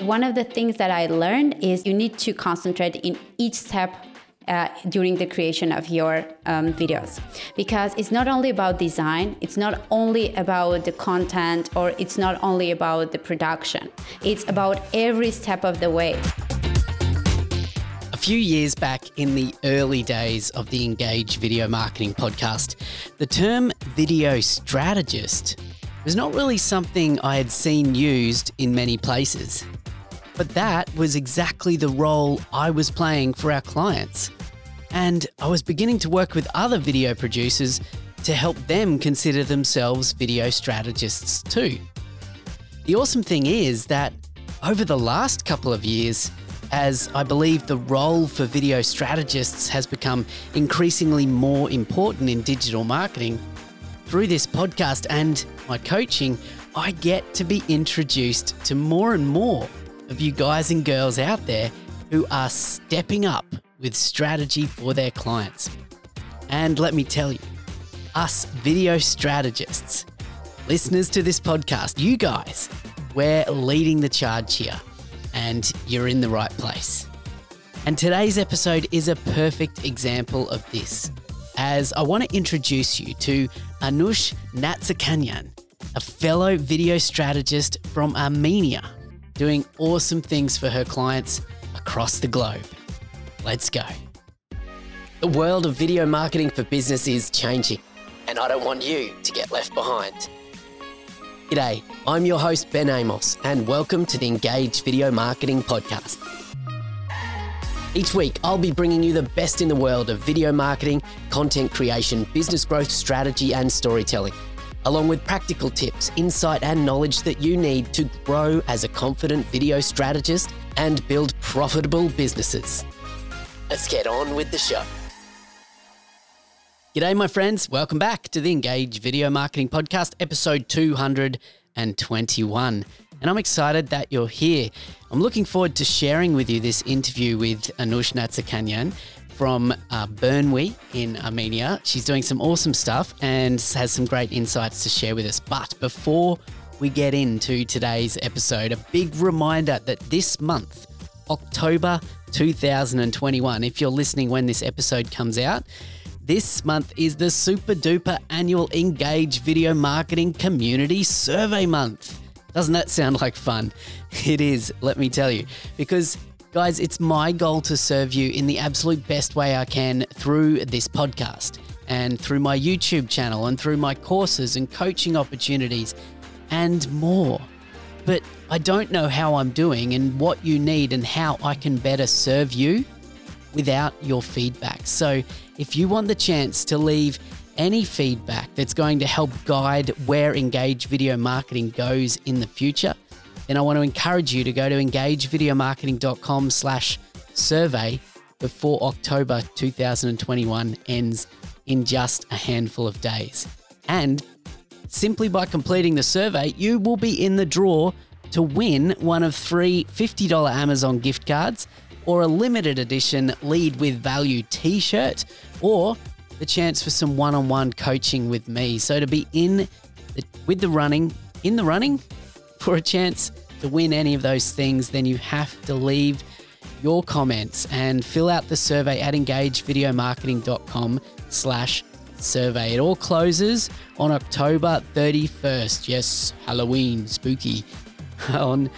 One of the things that I learned is you need to concentrate in each step uh, during the creation of your um, videos. Because it's not only about design it's not only about the content or it's not only about the production. It's about every step of the way. A few years back in the early days of the engage video marketing podcast the term video strategist was not really something i had seen used in many places but that was exactly the role I was playing for our clients. And I was beginning to work with other video producers to help them consider themselves video strategists too. The awesome thing is that over the last couple of years, as I believe the role for video strategists has become increasingly more important in digital marketing, through this podcast and my coaching, I get to be introduced to more and more of you guys and girls out there who are stepping up with strategy for their clients. And let me tell you, us video strategists, listeners to this podcast, you guys, we're leading the charge here and you're in the right place. And today's episode is a perfect example of this, as I want to introduce you to Anush Natsakanyan, a fellow video strategist from Armenia doing awesome things for her clients across the globe. Let's go. The world of video marketing for business is changing, and I don't want you to get left behind. G'day, I'm your host, Ben Amos, and welcome to the Engage Video Marketing Podcast. Each week, I'll be bringing you the best in the world of video marketing, content creation, business growth strategy, and storytelling along with practical tips, insight, and knowledge that you need to grow as a confident video strategist and build profitable businesses. Let's get on with the show. G'day, my friends. Welcome back to the Engage Video Marketing Podcast, episode 221. And I'm excited that you're here. I'm looking forward to sharing with you this interview with Anush Natsakanyan from uh, Burnwe in Armenia. She's doing some awesome stuff and has some great insights to share with us. But before we get into today's episode, a big reminder that this month, October 2021, if you're listening when this episode comes out, this month is the super duper annual Engage Video Marketing Community Survey Month. Doesn't that sound like fun? It is, let me tell you, because Guys, it's my goal to serve you in the absolute best way I can through this podcast and through my YouTube channel and through my courses and coaching opportunities and more. But I don't know how I'm doing and what you need and how I can better serve you without your feedback. So if you want the chance to leave any feedback that's going to help guide where Engage Video Marketing goes in the future, then I want to encourage you to go to engagevideomarketing.com slash survey before October 2021 ends in just a handful of days. And simply by completing the survey, you will be in the draw to win one of three $50 Amazon gift cards or a limited edition Lead with Value t shirt or the chance for some one on one coaching with me. So to be in the, with the running, in the running for a chance to win any of those things, then you have to leave your comments and fill out the survey at engagevideomarketing.com slash survey. It all closes on October 31st. Yes, Halloween, spooky. on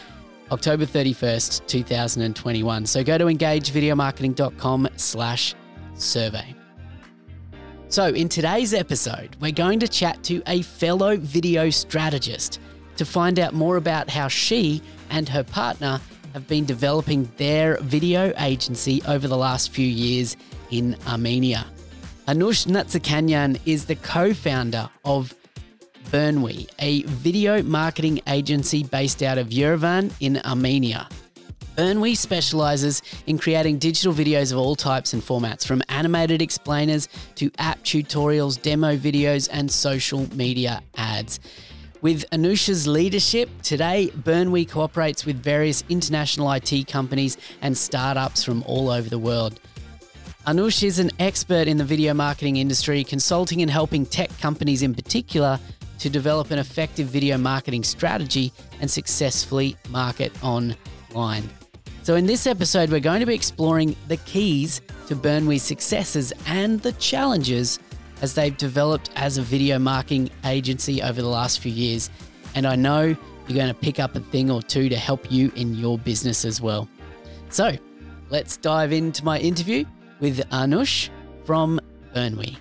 October 31st, 2021. So go to engagevideomarketing.com slash survey. So in today's episode, we're going to chat to a fellow video strategist to find out more about how she and her partner have been developing their video agency over the last few years in Armenia. Anush Natsakanyan is the co founder of Burnwe, a video marketing agency based out of Yerevan in Armenia. Burnwe specializes in creating digital videos of all types and formats, from animated explainers to app tutorials, demo videos, and social media ads. With Anusha's leadership, today Burnwe cooperates with various international IT companies and startups from all over the world. Anush is an expert in the video marketing industry, consulting and helping tech companies in particular to develop an effective video marketing strategy and successfully market online. So, in this episode, we're going to be exploring the keys to Burnwe's successes and the challenges as they've developed as a video marketing agency over the last few years. And I know you're going to pick up a thing or two to help you in your business as well. So, let's dive into my interview with Anush from Burnwe.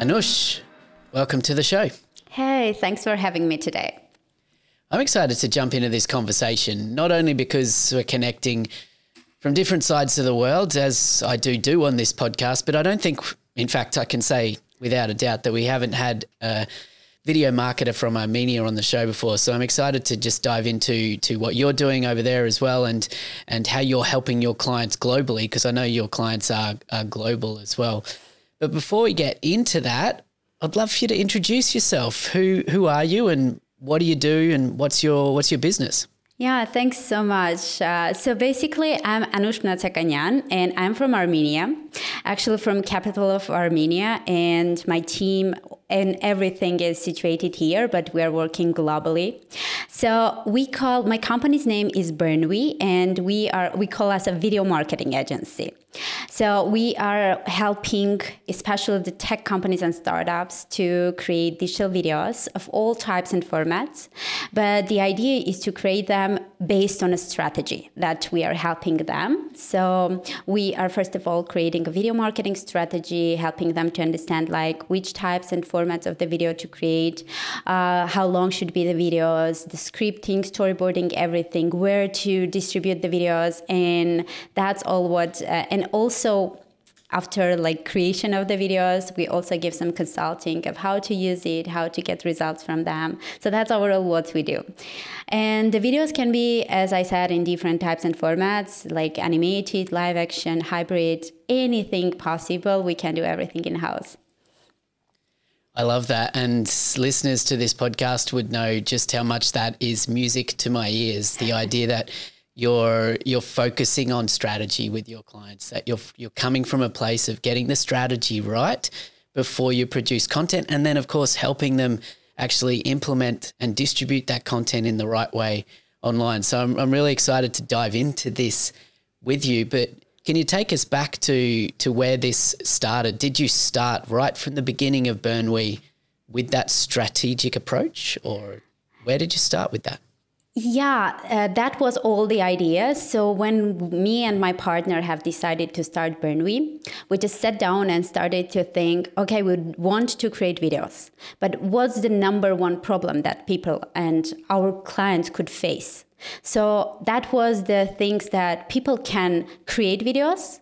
Anush, welcome to the show. Hey, thanks for having me today. I'm excited to jump into this conversation, not only because we're connecting from different sides of the world, as I do do on this podcast, but I don't think, in fact, I can say without a doubt that we haven't had a video marketer from Armenia on the show before. So I'm excited to just dive into to what you're doing over there as well, and and how you're helping your clients globally, because I know your clients are, are global as well. But before we get into that, I'd love for you to introduce yourself. Who who are you and what do you do and what's your what's your business? Yeah, thanks so much. Uh, so basically, I'm Anush Mnatsakanyan, and I'm from Armenia, actually from capital of Armenia, and my team and everything is situated here, but we are working globally. So we call my company's name is Burnwe, and we are we call us a video marketing agency. So we are helping, especially the tech companies and startups, to create digital videos of all types and formats. But the idea is to create them based on a strategy that we are helping them. So we are first of all creating a video marketing strategy, helping them to understand like which types and formats of the video to create, uh, how long should be the videos, the scripting, storyboarding, everything, where to distribute the videos, and that's all what. Uh, and also after like creation of the videos we also give some consulting of how to use it how to get results from them so that's overall what we do and the videos can be as i said in different types and formats like animated live action hybrid anything possible we can do everything in house I love that. And listeners to this podcast would know just how much that is music to my ears. The idea that you're you're focusing on strategy with your clients that you're you're coming from a place of getting the strategy right before you produce content and then of course helping them actually implement and distribute that content in the right way online. So I'm, I'm really excited to dive into this with you but can you take us back to to where this started? Did you start right from the beginning of Burnwe with that strategic approach or where did you start with that yeah, uh, that was all the idea. So when me and my partner have decided to start Burnwe, we just sat down and started to think, okay, we want to create videos, but what's the number one problem that people and our clients could face? So that was the things that people can create videos,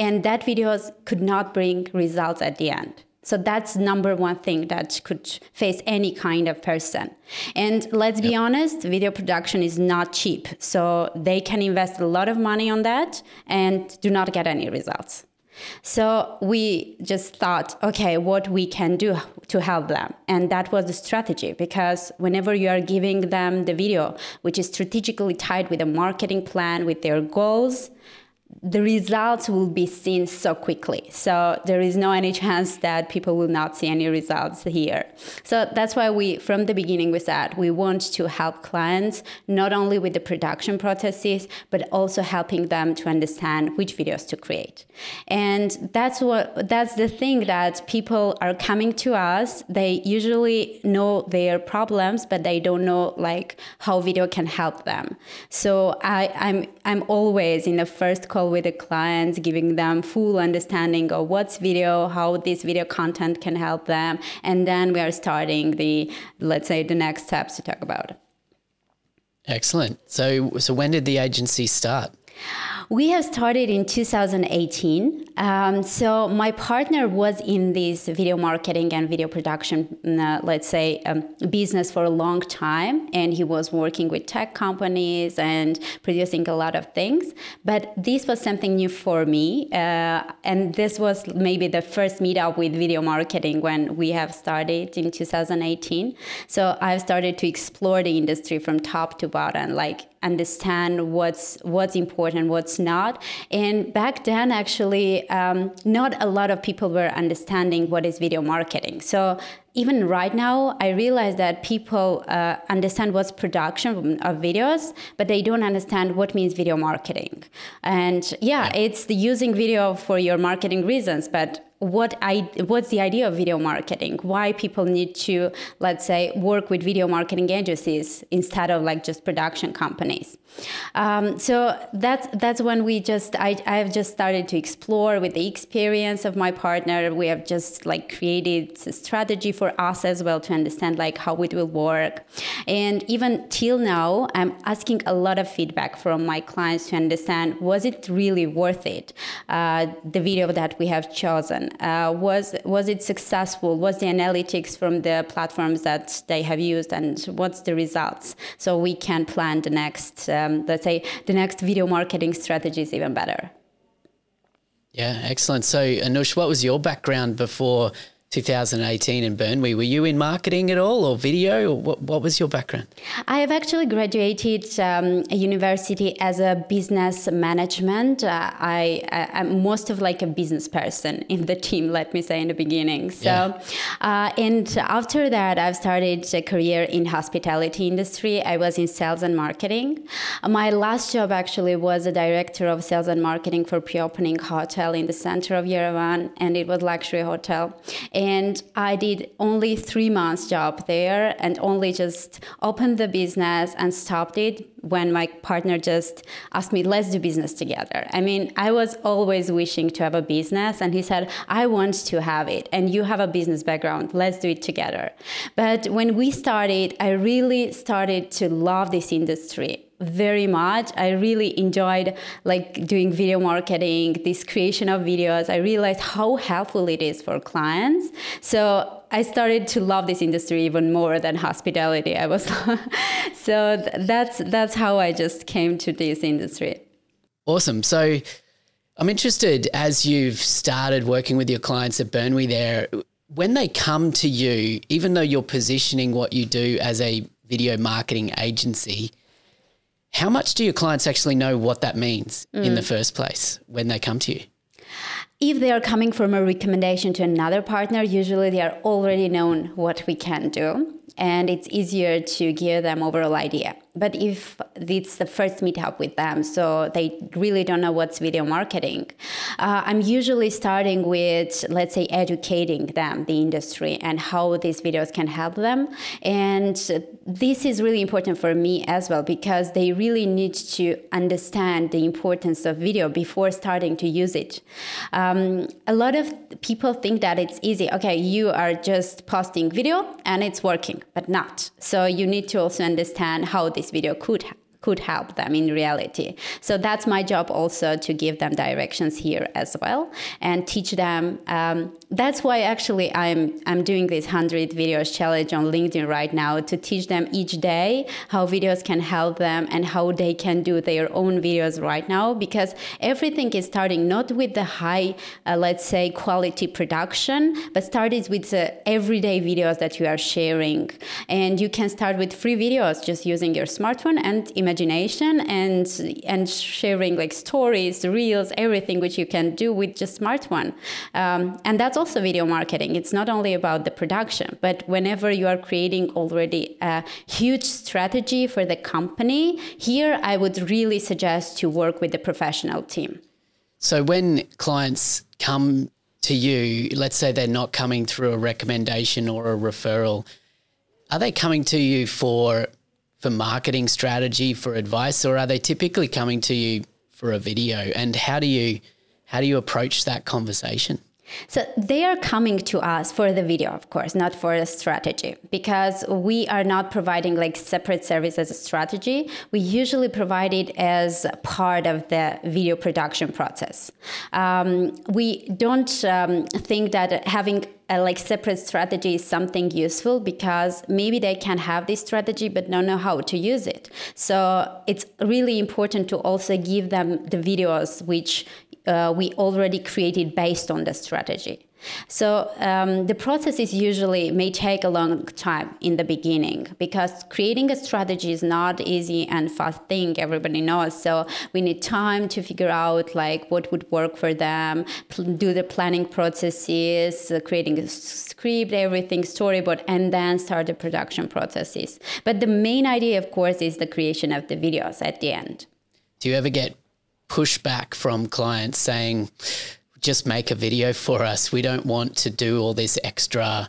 and that videos could not bring results at the end. So that's number one thing that could face any kind of person. And let's be honest, video production is not cheap. So they can invest a lot of money on that and do not get any results. So we just thought, okay, what we can do to help them. And that was the strategy because whenever you are giving them the video, which is strategically tied with a marketing plan, with their goals, the results will be seen so quickly. So there is no any chance that people will not see any results here. So that's why we, from the beginning, we said we want to help clients not only with the production processes, but also helping them to understand which videos to create. And that's what that's the thing that people are coming to us. They usually know their problems, but they don't know like how video can help them. So I, I'm I'm always in the first call with the clients, giving them full understanding of what's video, how this video content can help them, and then we are starting the let's say the next steps to talk about. Excellent. So so when did the agency start? We have started in 2018. Um, so my partner was in this video marketing and video production, uh, let's say, um, business for a long time, and he was working with tech companies and producing a lot of things. But this was something new for me, uh, and this was maybe the first meetup with video marketing when we have started in 2018. So I've started to explore the industry from top to bottom, like understand what's what's important, what's not. And back then, actually, um, not a lot of people were understanding what is video marketing. So even right now, I realize that people uh, understand what's production of videos, but they don't understand what means video marketing. And yeah, it's the using video for your marketing reasons, but what I what's the idea of video marketing? Why people need to let's say work with video marketing agencies instead of like just production companies? Um, so that's that's when we just I I've just started to explore with the experience of my partner. We have just like created a strategy for us as well to understand like how it will work, and even till now I'm asking a lot of feedback from my clients to understand was it really worth it uh, the video that we have chosen uh, was was it successful? Was the analytics from the platforms that they have used, and what's the results? So we can plan the next, um, let's say, the next video marketing strategies even better. Yeah, excellent. So, Anush, what was your background before 2018 in Burnwe. Were you in marketing at all or video? Or what, what was your background? I have actually graduated um, university as a business management. Uh, I, I, am most of like a business person in the team, let me say in the beginning. So, yeah. uh, and after that, I've started a career in hospitality industry. I was in sales and marketing. My last job actually was a director of sales and marketing for pre-opening hotel in the center of Yerevan, and it was luxury hotel and I did only three months job there and only just opened the business and stopped it when my partner just asked me, let's do business together. I mean, I was always wishing to have a business and he said, I want to have it and you have a business background, let's do it together. But when we started, I really started to love this industry very much. I really enjoyed like doing video marketing, this creation of videos. I realized how helpful it is for clients. So I started to love this industry even more than hospitality. I was so that's that's how I just came to this industry. Awesome. So I'm interested as you've started working with your clients at Burnwe there, when they come to you, even though you're positioning what you do as a video marketing agency, how much do your clients actually know what that means mm. in the mm. first place when they come to you? If they are coming from a recommendation to another partner, usually they are already known what we can do and it's easier to give them overall idea. But if it's the first meetup with them, so they really don't know what's video marketing, uh, I'm usually starting with, let's say, educating them the industry and how these videos can help them. And this is really important for me as well because they really need to understand the importance of video before starting to use it. Um, a lot of people think that it's easy. Okay, you are just posting video and it's working but not. So you need to also understand how this video. Could could help them in reality. So that's my job also to give them directions here as well and teach them. Um, that's why actually I'm I'm doing this 100 videos challenge on LinkedIn right now to teach them each day how videos can help them and how they can do their own videos right now because everything is starting not with the high, uh, let's say, quality production, but started with the everyday videos that you are sharing. And you can start with free videos just using your smartphone and image imagination and and sharing like stories, reels, everything which you can do with just smartphone. Um, and that's also video marketing. It's not only about the production, but whenever you are creating already a huge strategy for the company, here I would really suggest to work with the professional team. So when clients come to you, let's say they're not coming through a recommendation or a referral, are they coming to you for for marketing strategy, for advice, or are they typically coming to you for a video? And how do you how do you approach that conversation? So they are coming to us for the video, of course, not for the strategy, because we are not providing like separate service as a strategy. We usually provide it as part of the video production process. Um, we don't um, think that having a like separate strategy is something useful because maybe they can have this strategy but don't know how to use it. So it's really important to also give them the videos which uh, we already created based on the strategy. So um, the process is usually may take a long time in the beginning because creating a strategy is not easy and fast thing. Everybody knows. So we need time to figure out like what would work for them, do the planning processes, uh, creating a script, everything, storyboard, and then start the production processes. But the main idea, of course, is the creation of the videos at the end. Do you ever get pushback from clients saying, just make a video for us. We don't want to do all this extra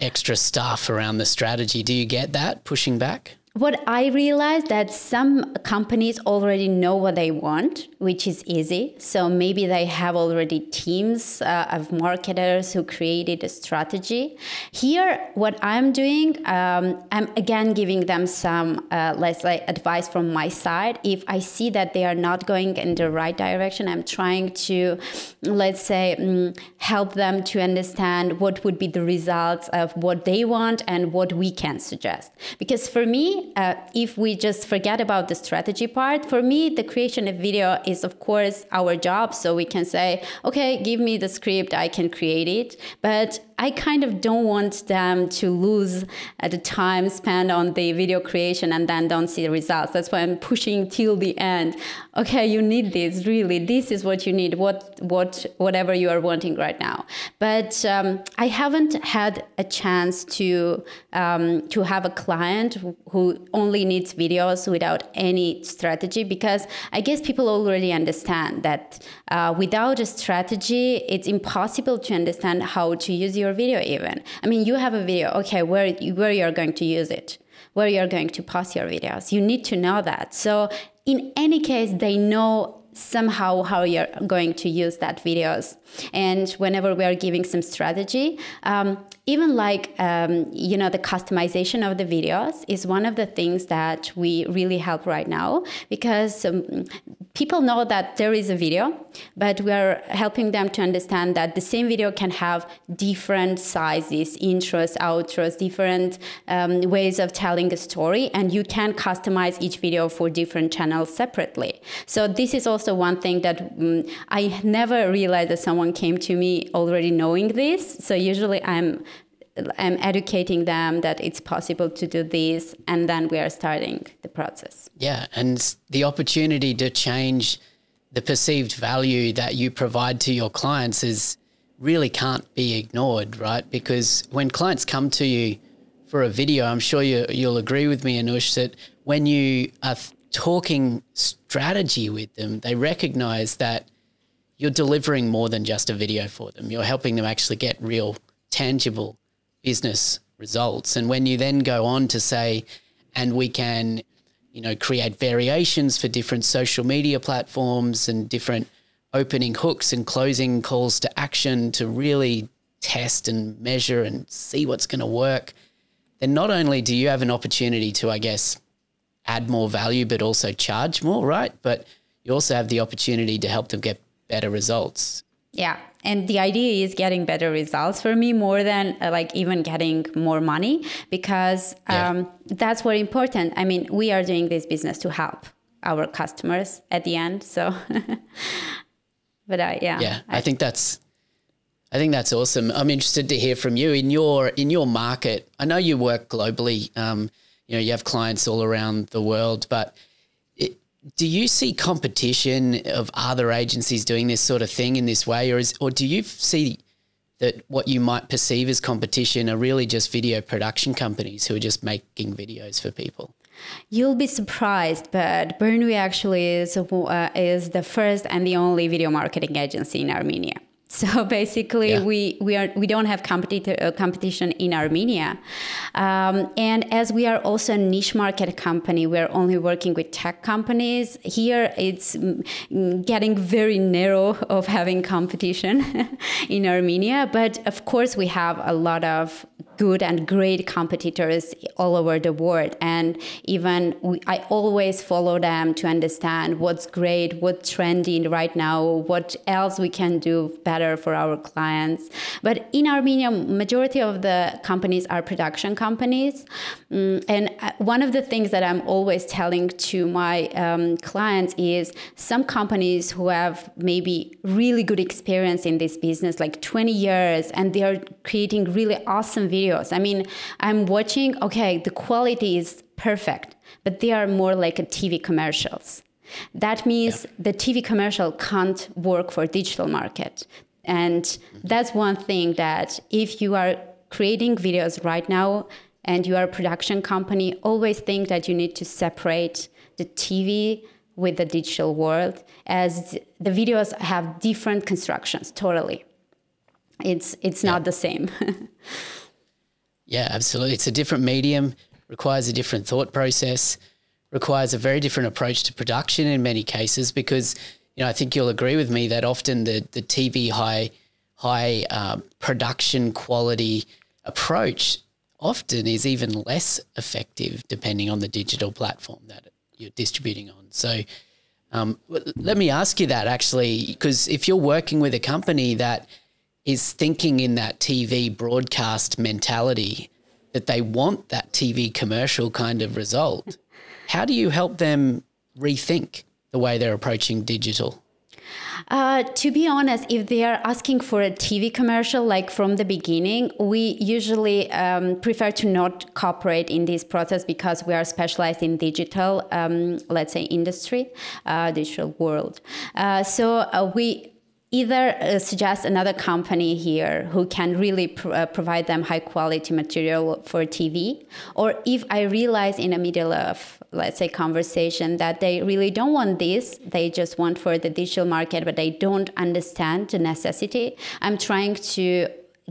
extra stuff around the strategy. Do you get that pushing back? What I realized that some companies already know what they want, which is easy. So maybe they have already teams uh, of marketers who created a strategy. Here, what I'm doing, um, I'm again giving them some, uh, let's say, advice from my side. If I see that they are not going in the right direction, I'm trying to, let's say, um, help them to understand what would be the results of what they want and what we can suggest. Because for me, uh, if we just forget about the strategy part, for me, the creation of video is, of course, our job. So we can say, okay, give me the script, I can create it. But I kind of don't want them to lose uh, the time spent on the video creation and then don't see the results. That's why I'm pushing till the end. Okay, you need this really. This is what you need. What what whatever you are wanting right now. But um, I haven't had a chance to um, to have a client who only needs videos without any strategy because I guess people already understand that uh, without a strategy, it's impossible to understand how to use your video even. I mean, you have a video, okay, where, where you're going to use it, where you're going to post your videos. You need to know that. So in any case, they know somehow how you're going to use that videos and whenever we are giving some strategy um, even like um, you know the customization of the videos is one of the things that we really help right now because um, people know that there is a video, but we are helping them to understand that the same video can have different sizes, intros, outros, different um, ways of telling a story, and you can customize each video for different channels separately. So this is also one thing that um, I never realized that someone came to me already knowing this. So usually I'm I'm educating them that it's possible to do this, and then we are starting the process. Yeah, and the opportunity to change the perceived value that you provide to your clients is really can't be ignored, right? Because when clients come to you for a video, I'm sure you, you'll agree with me, Anush, that when you are talking strategy with them, they recognize that you're delivering more than just a video for them. You're helping them actually get real, tangible business results. And when you then go on to say, and we can, you know, create variations for different social media platforms and different opening hooks and closing calls to action to really test and measure and see what's going to work, then not only do you have an opportunity to, I guess, add more value, but also charge more, right? But you also have the opportunity to help them get better results. Yeah, and the idea is getting better results for me more than uh, like even getting more money because um, yeah. that's very important i mean we are doing this business to help our customers at the end so but I, yeah yeah I, I think that's I think that's awesome. I'm interested to hear from you in your in your market. I know you work globally. Um, you know, you have clients all around the world, but do you see competition of other agencies doing this sort of thing in this way, or is, or do you see that what you might perceive as competition are really just video production companies who are just making videos for people? You'll be surprised, but Burnwe actually is uh, is the first and the only video marketing agency in Armenia. So basically, yeah. we, we are we don't have competi- uh, competition in Armenia, um, and as we are also a niche market company, we're only working with tech companies. Here, it's getting very narrow of having competition in Armenia, but of course, we have a lot of good and great competitors all over the world. And even we, I always follow them to understand what's great, what's trending right now, what else we can do better for our clients. But in Armenia, majority of the companies are production companies. Mm, and uh, one of the things that I'm always telling to my um, clients is some companies who have maybe really good experience in this business, like 20 years, and they are creating really awesome videos. I mean, I'm watching, okay, the quality is perfect, but they are more like a TV commercials. That means yeah. the TV commercial can't work for digital market. And mm-hmm. that's one thing that if you are creating videos right now and you are a production company, always think that you need to separate the TV with the digital world as the videos have different constructions totally it's it's yeah. not the same yeah absolutely it's a different medium requires a different thought process requires a very different approach to production in many cases because you know I think you'll agree with me that often the the TV high high uh, production quality approach often is even less effective depending on the digital platform that you're distributing on. So um, let me ask you that actually, because if you're working with a company that is thinking in that TV broadcast mentality, that they want that TV commercial kind of result, how do you help them rethink the way they're approaching digital? Uh, to be honest, if they are asking for a TV commercial, like from the beginning, we usually um, prefer to not cooperate in this process because we are specialized in digital, um, let's say, industry, uh, digital world. Uh, so uh, we either uh, suggest another company here who can really pr- uh, provide them high quality material for TV, or if I realize in the middle of let's say conversation that they really don't want this, they just want for the digital market, but they don't understand the necessity. I'm trying to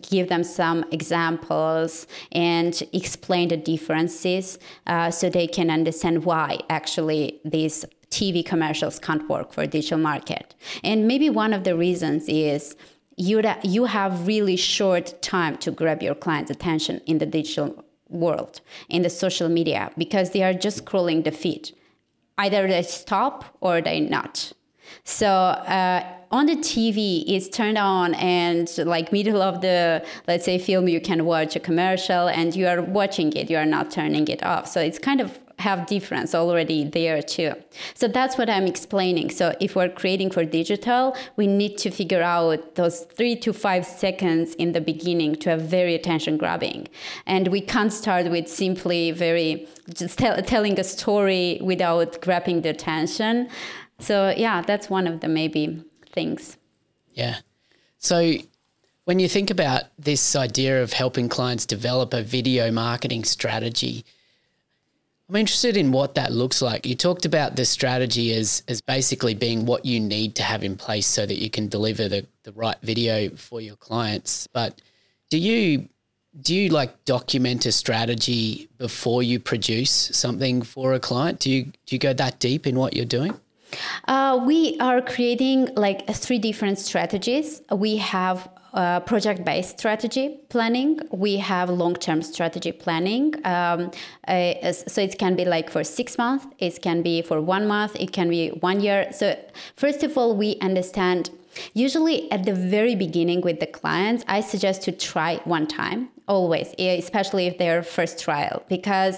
give them some examples and explain the differences uh, so they can understand why actually these TV commercials can't work for digital market. And maybe one of the reasons is you you have really short time to grab your client's attention in the digital world in the social media because they are just scrolling the feed. Either they stop or they not. So uh, on the TV, it's turned on, and like middle of the let's say film, you can watch a commercial, and you are watching it. You are not turning it off. So it's kind of have difference already there too. So that's what I'm explaining. So if we're creating for digital, we need to figure out those three to five seconds in the beginning to have very attention grabbing. And we can't start with simply very just tell, telling a story without grabbing the attention. So yeah, that's one of the maybe things. Yeah. So when you think about this idea of helping clients develop a video marketing strategy, I'm interested in what that looks like. You talked about the strategy as as basically being what you need to have in place so that you can deliver the, the right video for your clients. But do you do you like document a strategy before you produce something for a client? Do you do you go that deep in what you're doing? Uh, we are creating like three different strategies. We have uh, project based strategy planning. We have long term strategy planning. Um, uh, so it can be like for six months, it can be for one month, it can be one year. So, first of all, we understand. Usually, at the very beginning with the clients, I suggest to try one time always especially if they're first trial because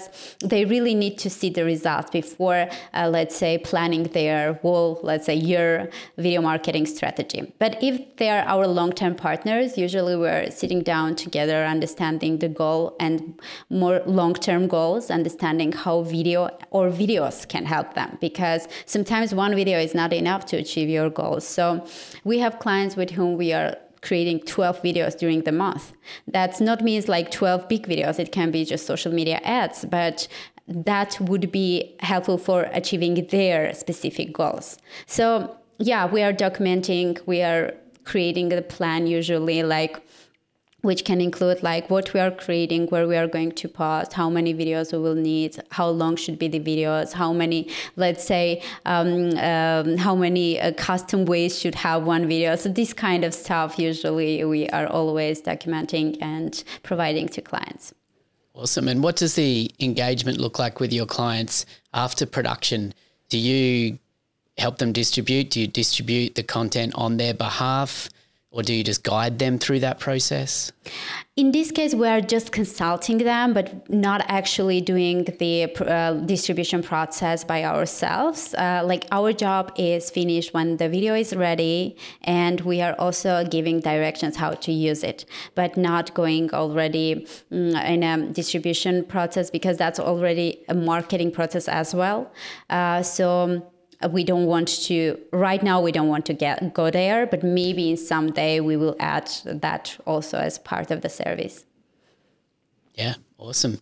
they really need to see the results before uh, let's say planning their whole let's say year video marketing strategy. But if they are our long-term partners usually we're sitting down together understanding the goal and more long-term goals understanding how video or videos can help them because sometimes one video is not enough to achieve your goals. So we have clients with whom we are creating 12 videos during the month. That's not means like 12 big videos. It can be just social media ads, but that would be helpful for achieving their specific goals. So yeah, we are documenting, we are creating the plan usually like which can include like what we are creating, where we are going to post, how many videos we will need, how long should be the videos, how many, let's say, um, um, how many uh, custom ways should have one video. So this kind of stuff usually we are always documenting and providing to clients. Awesome. And what does the engagement look like with your clients after production? Do you help them distribute? Do you distribute the content on their behalf? Or do you just guide them through that process? In this case, we are just consulting them, but not actually doing the uh, distribution process by ourselves. Uh, like our job is finished when the video is ready, and we are also giving directions how to use it, but not going already mm, in a distribution process because that's already a marketing process as well. Uh, so Uh, we don't want to right now we don't want to get go there but maybe some day we will add that also as part of the service. Yeah awesome.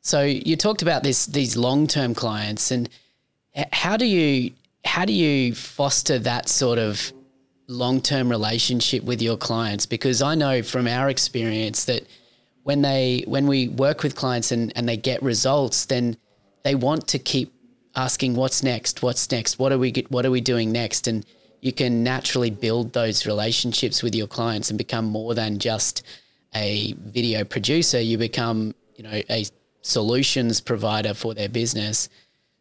So you talked about this these long-term clients and how do you how do you foster that sort of long-term relationship with your clients? Because i know from our experience that when they when we work with clients and, and they get results then they want to keep asking what's next, what's next, what are we what are we doing next, and you can naturally build those relationships with your clients and become more than just a video producer. You become you know a solutions provider for their business.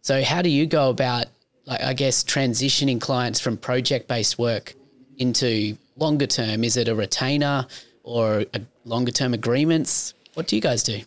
So how do you go about like I guess transitioning clients from project based work into longer term? Is it a retainer or a longer term agreements? What do you guys do?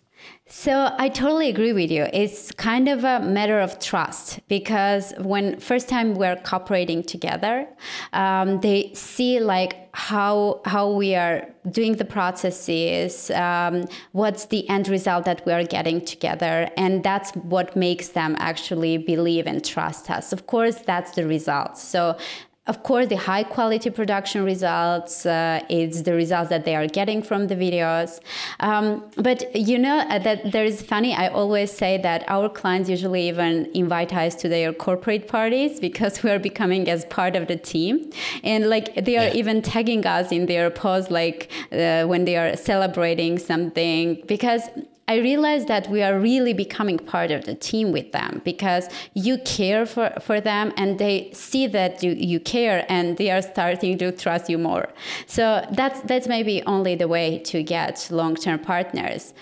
So I totally agree with you. It's kind of a matter of trust because when first time we're cooperating together, um, they see like how how we are doing the processes, um, what's the end result that we are getting together, and that's what makes them actually believe and trust us. Of course, that's the result. So of course, the high quality production results, uh, it's the results that they are getting from the videos. Um, but you know uh, that there is funny, I always say that our clients usually even invite us to their corporate parties because we are becoming as part of the team. And like they are yeah. even tagging us in their posts, like uh, when they are celebrating something, because I realized that we are really becoming part of the team with them because you care for, for them and they see that you, you care and they are starting to trust you more. So that's that's maybe only the way to get long-term partners.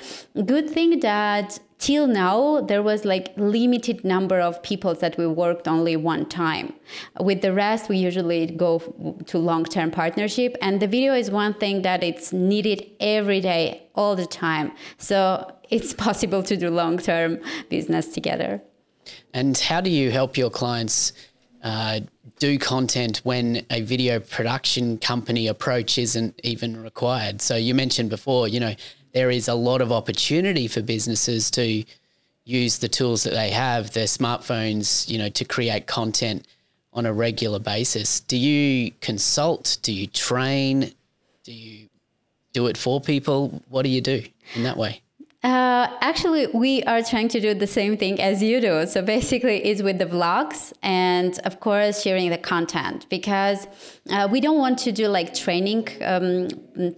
Good thing that till now there was like limited number of people that we worked only one time with the rest we usually go to long-term partnership and the video is one thing that it's needed every day all the time so it's possible to do long-term business together and how do you help your clients uh, do content when a video production company approach isn't even required so you mentioned before you know there is a lot of opportunity for businesses to use the tools that they have, their smartphones, you know, to create content on a regular basis. Do you consult? Do you train? Do you do it for people? What do you do in that way? Uh, actually, we are trying to do the same thing as you do. So basically, it's with the vlogs and, of course, sharing the content because uh, we don't want to do like training um,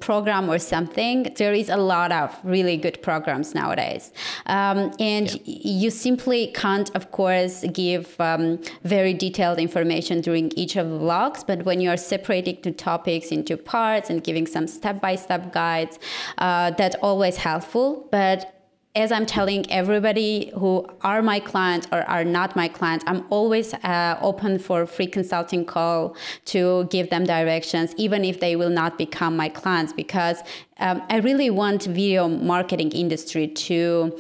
program or something. There is a lot of really good programs nowadays, um, and yeah. you simply can't, of course, give um, very detailed information during each of the vlogs. But when you are separating the topics into parts and giving some step-by-step guides, uh, that's always helpful. But but as I'm telling everybody who are my clients or are not my clients, I'm always uh, open for free consulting call to give them directions, even if they will not become my clients, because um, I really want video marketing industry to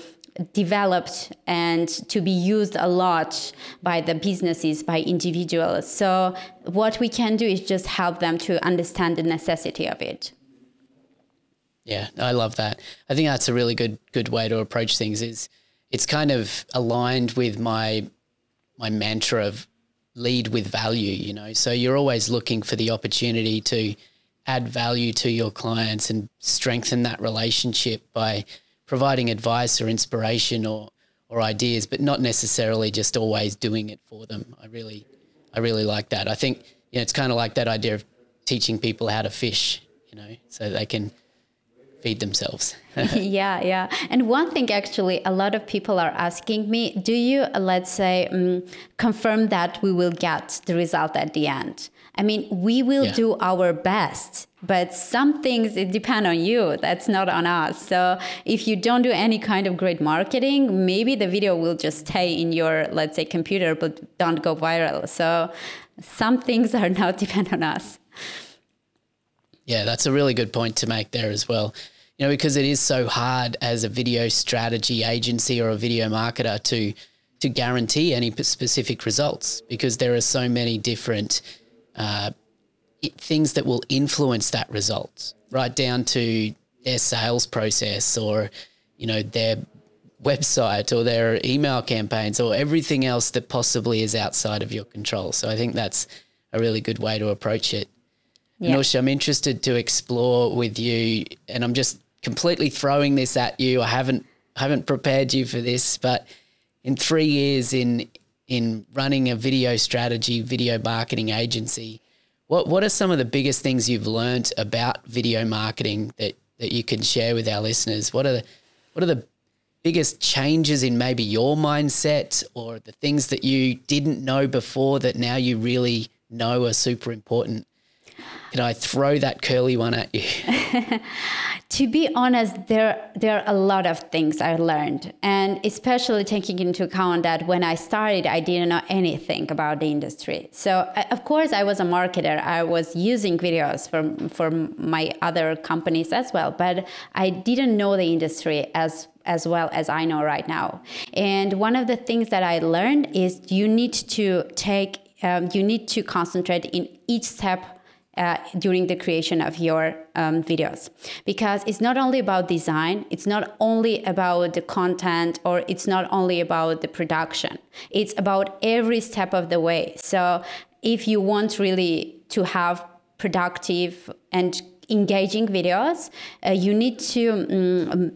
developed and to be used a lot by the businesses by individuals. So what we can do is just help them to understand the necessity of it yeah, I love that. I think that's a really good good way to approach things. Is it's kind of aligned with my my mantra of lead with value. You know, so you're always looking for the opportunity to add value to your clients and strengthen that relationship by providing advice or inspiration or or ideas, but not necessarily just always doing it for them. I really I really like that. I think you know, it's kind of like that idea of teaching people how to fish. You know, so they can feed themselves. yeah, yeah. And one thing actually, a lot of people are asking me do you, let's say, um, confirm that we will get the result at the end? I mean, we will yeah. do our best, but some things it depend on you. That's not on us. So if you don't do any kind of great marketing, maybe the video will just stay in your, let's say, computer, but don't go viral. So some things are not depend on us. Yeah, that's a really good point to make there as well. You know, because it is so hard as a video strategy agency or a video marketer to to guarantee any specific results because there are so many different uh, things that will influence that result, right down to their sales process or you know their website or their email campaigns or everything else that possibly is outside of your control. So I think that's a really good way to approach it. Yeah. Anusha, I'm interested to explore with you, and I'm just completely throwing this at you. I haven't haven't prepared you for this, but in three years in in running a video strategy, video marketing agency, what what are some of the biggest things you've learned about video marketing that that you can share with our listeners? What are the what are the biggest changes in maybe your mindset or the things that you didn't know before that now you really know are super important? Can I throw that curly one at you? to be honest, there there are a lot of things I learned, and especially taking into account that when I started, I didn't know anything about the industry. So of course, I was a marketer. I was using videos for for my other companies as well, but I didn't know the industry as as well as I know right now. And one of the things that I learned is you need to take um, you need to concentrate in each step during the creation of your um, videos. Because it's not only about design it's not only about the content or it's not only about the production. It's about every step of the way. So if you want really to have productive and engaging videos uh, you need to um,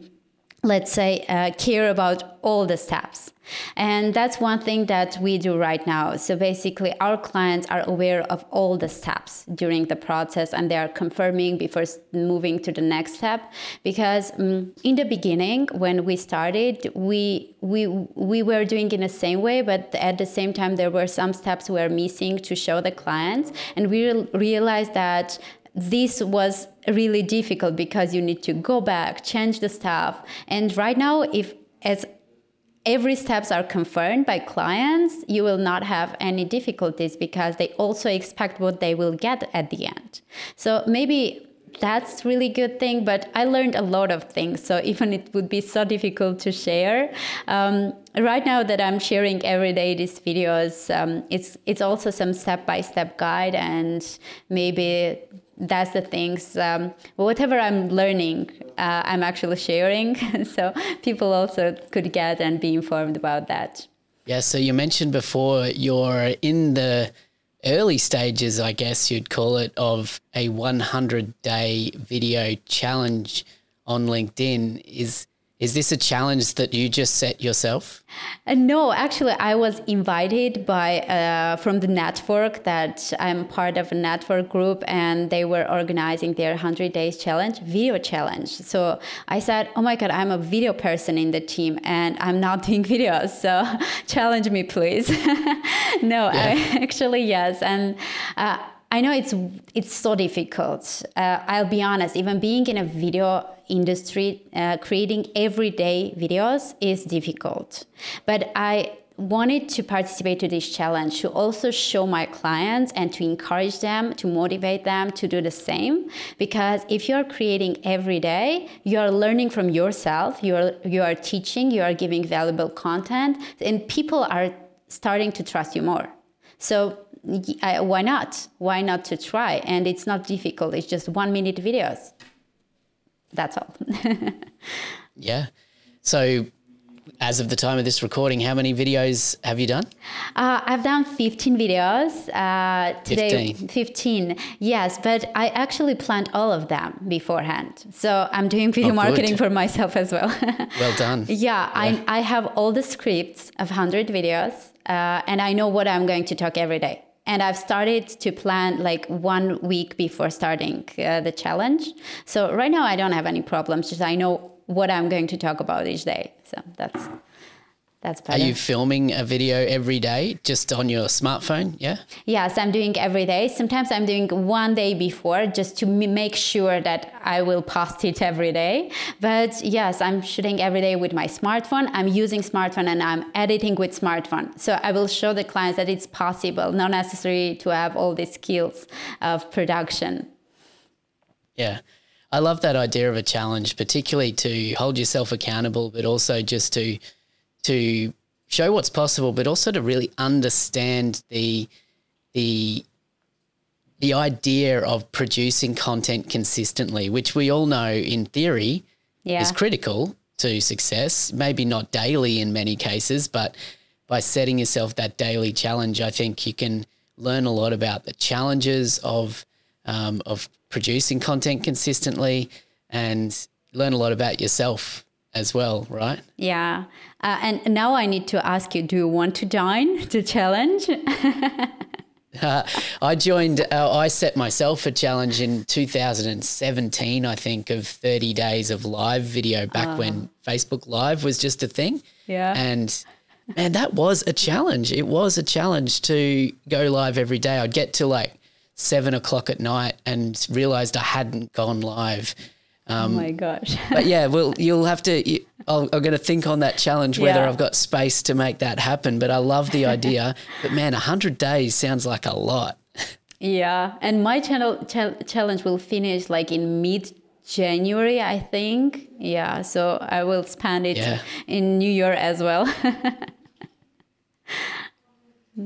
let's say, uh, care about all the steps. And that's one thing that we do right now. So basically, our clients are aware of all the steps during the process and they are confirming before moving to the next step. Because um, in the beginning, when we started, we, we, we were doing in the same way, but at the same time, there were some steps we were missing to show the clients. And we realized that this was really difficult because you need to go back, change the stuff. And right now, if as every steps are confirmed by clients, you will not have any difficulties because they also expect what they will get at the end. So maybe that's really good thing but i learned a lot of things so even it would be so difficult to share um, right now that i'm sharing every day these videos um, it's it's also some step-by-step guide and maybe that's the things um, whatever i'm learning uh, i'm actually sharing. So people also could get and be informed about that. Yeah so you mentioned before you're in the early stages, I guess you'd call it, of a 100 day video challenge on LinkedIn. Is is this a challenge that you just set yourself? Uh, no, actually, I was invited by uh, from the network that I'm part of a network group, and they were organizing their 100 days challenge, video challenge. So I said, "Oh my God, I'm a video person in the team, and I'm not doing videos. So challenge me, please." no, yeah. I, actually yes, and. Uh, I know it's it's so difficult. Uh, I'll be honest. Even being in a video industry, uh, creating everyday videos is difficult. But I wanted to participate to this challenge to also show my clients and to encourage them to motivate them to do the same because if you're creating every day you are learning from yourself you are you are teaching you are giving valuable content and people are starting to trust you more so why not? Why not to try? And it's not difficult. It's just one minute videos. That's all. yeah. So, as of the time of this recording, how many videos have you done? Uh, I've done 15 videos. Uh, today, 15. 15. Yes, but I actually planned all of them beforehand. So I'm doing video oh, marketing for myself as well. well done. Yeah, yeah, I, I have all the scripts of 100 videos, uh, and I know what I'm going to talk every day. And I've started to plan like one week before starting uh, the challenge. So right now I don't have any problems. Just I know what I'm going to talk about each day. So that's that's better. Are you filming a video every day just on your smartphone? Yeah. Yes, I'm doing every day. Sometimes I'm doing one day before just to make sure that I will post it every day. But yes, I'm shooting every day with my smartphone. I'm using smartphone and I'm editing with smartphone. So I will show the clients that it's possible, not necessary to have all the skills of production. Yeah. I love that idea of a challenge, particularly to hold yourself accountable, but also just to to show what's possible, but also to really understand the the the idea of producing content consistently, which we all know in theory yeah. is critical to success. Maybe not daily in many cases, but by setting yourself that daily challenge, I think you can learn a lot about the challenges of um, of producing content consistently and learn a lot about yourself as well, right? Yeah. Uh, and now I need to ask you do you want to join the challenge? uh, I joined, uh, I set myself a challenge in 2017, I think, of 30 days of live video back uh. when Facebook Live was just a thing. Yeah. And man, that was a challenge. It was a challenge to go live every day. I'd get to like seven o'clock at night and realized I hadn't gone live um, oh my gosh! but yeah, well, you'll have to. You, i am going to think on that challenge whether yeah. I've got space to make that happen. But I love the idea. but man, hundred days sounds like a lot. yeah, and my channel ch- challenge will finish like in mid January, I think. Yeah, so I will spend it yeah. in New York as well.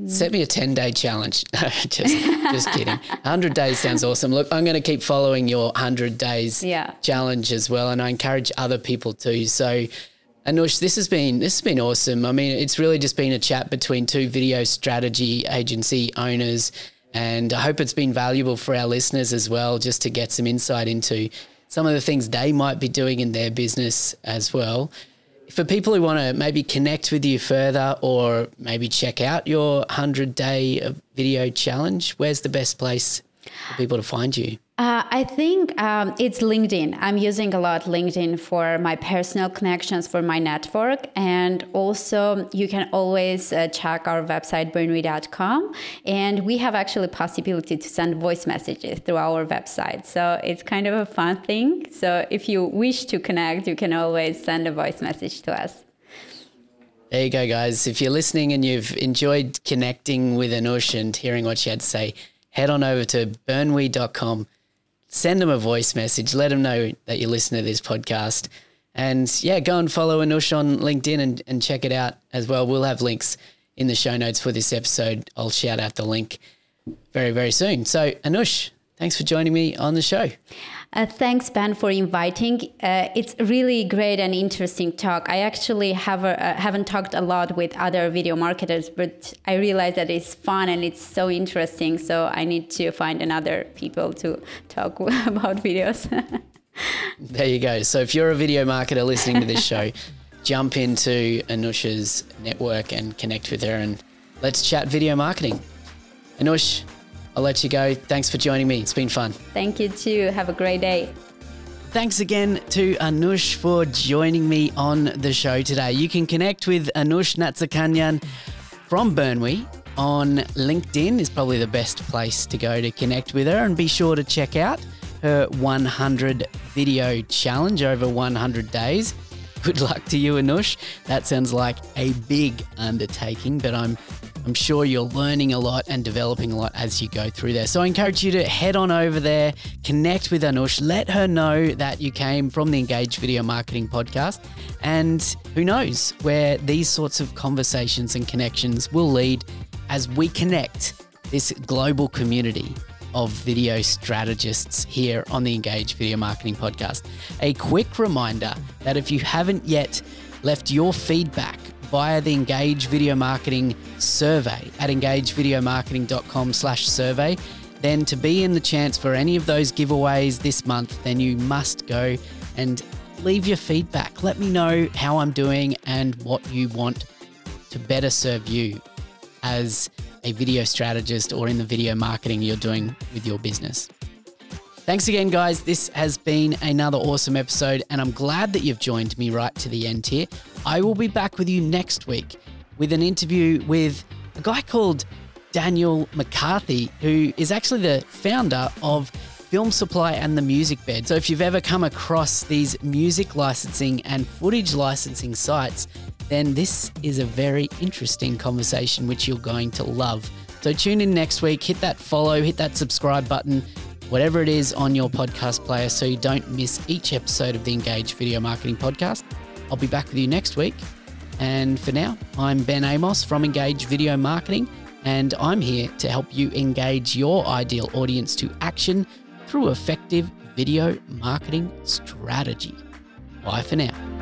Set me a 10 day challenge. just, just kidding. 100 days sounds awesome. Look, I'm going to keep following your 100 days yeah. challenge as well. And I encourage other people too. So, Anush, this has been this has been awesome. I mean, it's really just been a chat between two video strategy agency owners, and I hope it's been valuable for our listeners as well, just to get some insight into some of the things they might be doing in their business as well for people who want to maybe connect with you further or maybe check out your 100 day video challenge, where's the best place for people to find you? Uh, I think um, it's LinkedIn. I'm using a lot LinkedIn for my personal connections, for my network. And also, you can always uh, check our website, burnwe.com. And we have actually possibility to send voice messages through our website. So it's kind of a fun thing. So if you wish to connect, you can always send a voice message to us. There you go, guys. If you're listening and you've enjoyed connecting with Anush and hearing what she had to say, head on over to burnwe.com send them a voice message. Let them know that you listen to this podcast. And yeah, go and follow Anush on LinkedIn and, and check it out as well. We'll have links in the show notes for this episode. I'll shout out the link very, very soon. So, Anush, thanks for joining me on the show. Uh, thanks, Ben, for inviting. Uh, it's really great and interesting talk. I actually have a, uh, haven't talked a lot with other video marketers, but I realize that it's fun and it's so interesting. So I need to find another people to talk about videos. there you go. So if you're a video marketer listening to this show, jump into Anush's network and connect with her, and let's chat video marketing. Anush, I'll let you go. Thanks for joining me. It's been fun. Thank you too. Have a great day. Thanks again to Anush for joining me on the show today. You can connect with Anush Natsakanyan from Burnwe on LinkedIn is probably the best place to go to connect with her and be sure to check out her 100 video challenge over 100 days. Good luck to you, Anush. That sounds like a big undertaking, but I'm I'm sure you're learning a lot and developing a lot as you go through there. So I encourage you to head on over there, connect with Anush, let her know that you came from the Engage Video Marketing Podcast. And who knows where these sorts of conversations and connections will lead as we connect this global community of video strategists here on the Engage Video Marketing Podcast. A quick reminder that if you haven't yet left your feedback via the Engage Video Marketing survey at engagevideomarketing.com slash survey, then to be in the chance for any of those giveaways this month, then you must go and leave your feedback. Let me know how I'm doing and what you want to better serve you as a video strategist or in the video marketing you're doing with your business. Thanks again, guys. This has been another awesome episode, and I'm glad that you've joined me right to the end here. I will be back with you next week with an interview with a guy called Daniel McCarthy, who is actually the founder of Film Supply and the Music Bed. So, if you've ever come across these music licensing and footage licensing sites, then this is a very interesting conversation which you're going to love. So, tune in next week, hit that follow, hit that subscribe button whatever it is on your podcast player so you don't miss each episode of the Engage Video Marketing Podcast. I'll be back with you next week. And for now, I'm Ben Amos from Engage Video Marketing, and I'm here to help you engage your ideal audience to action through effective video marketing strategy. Bye for now.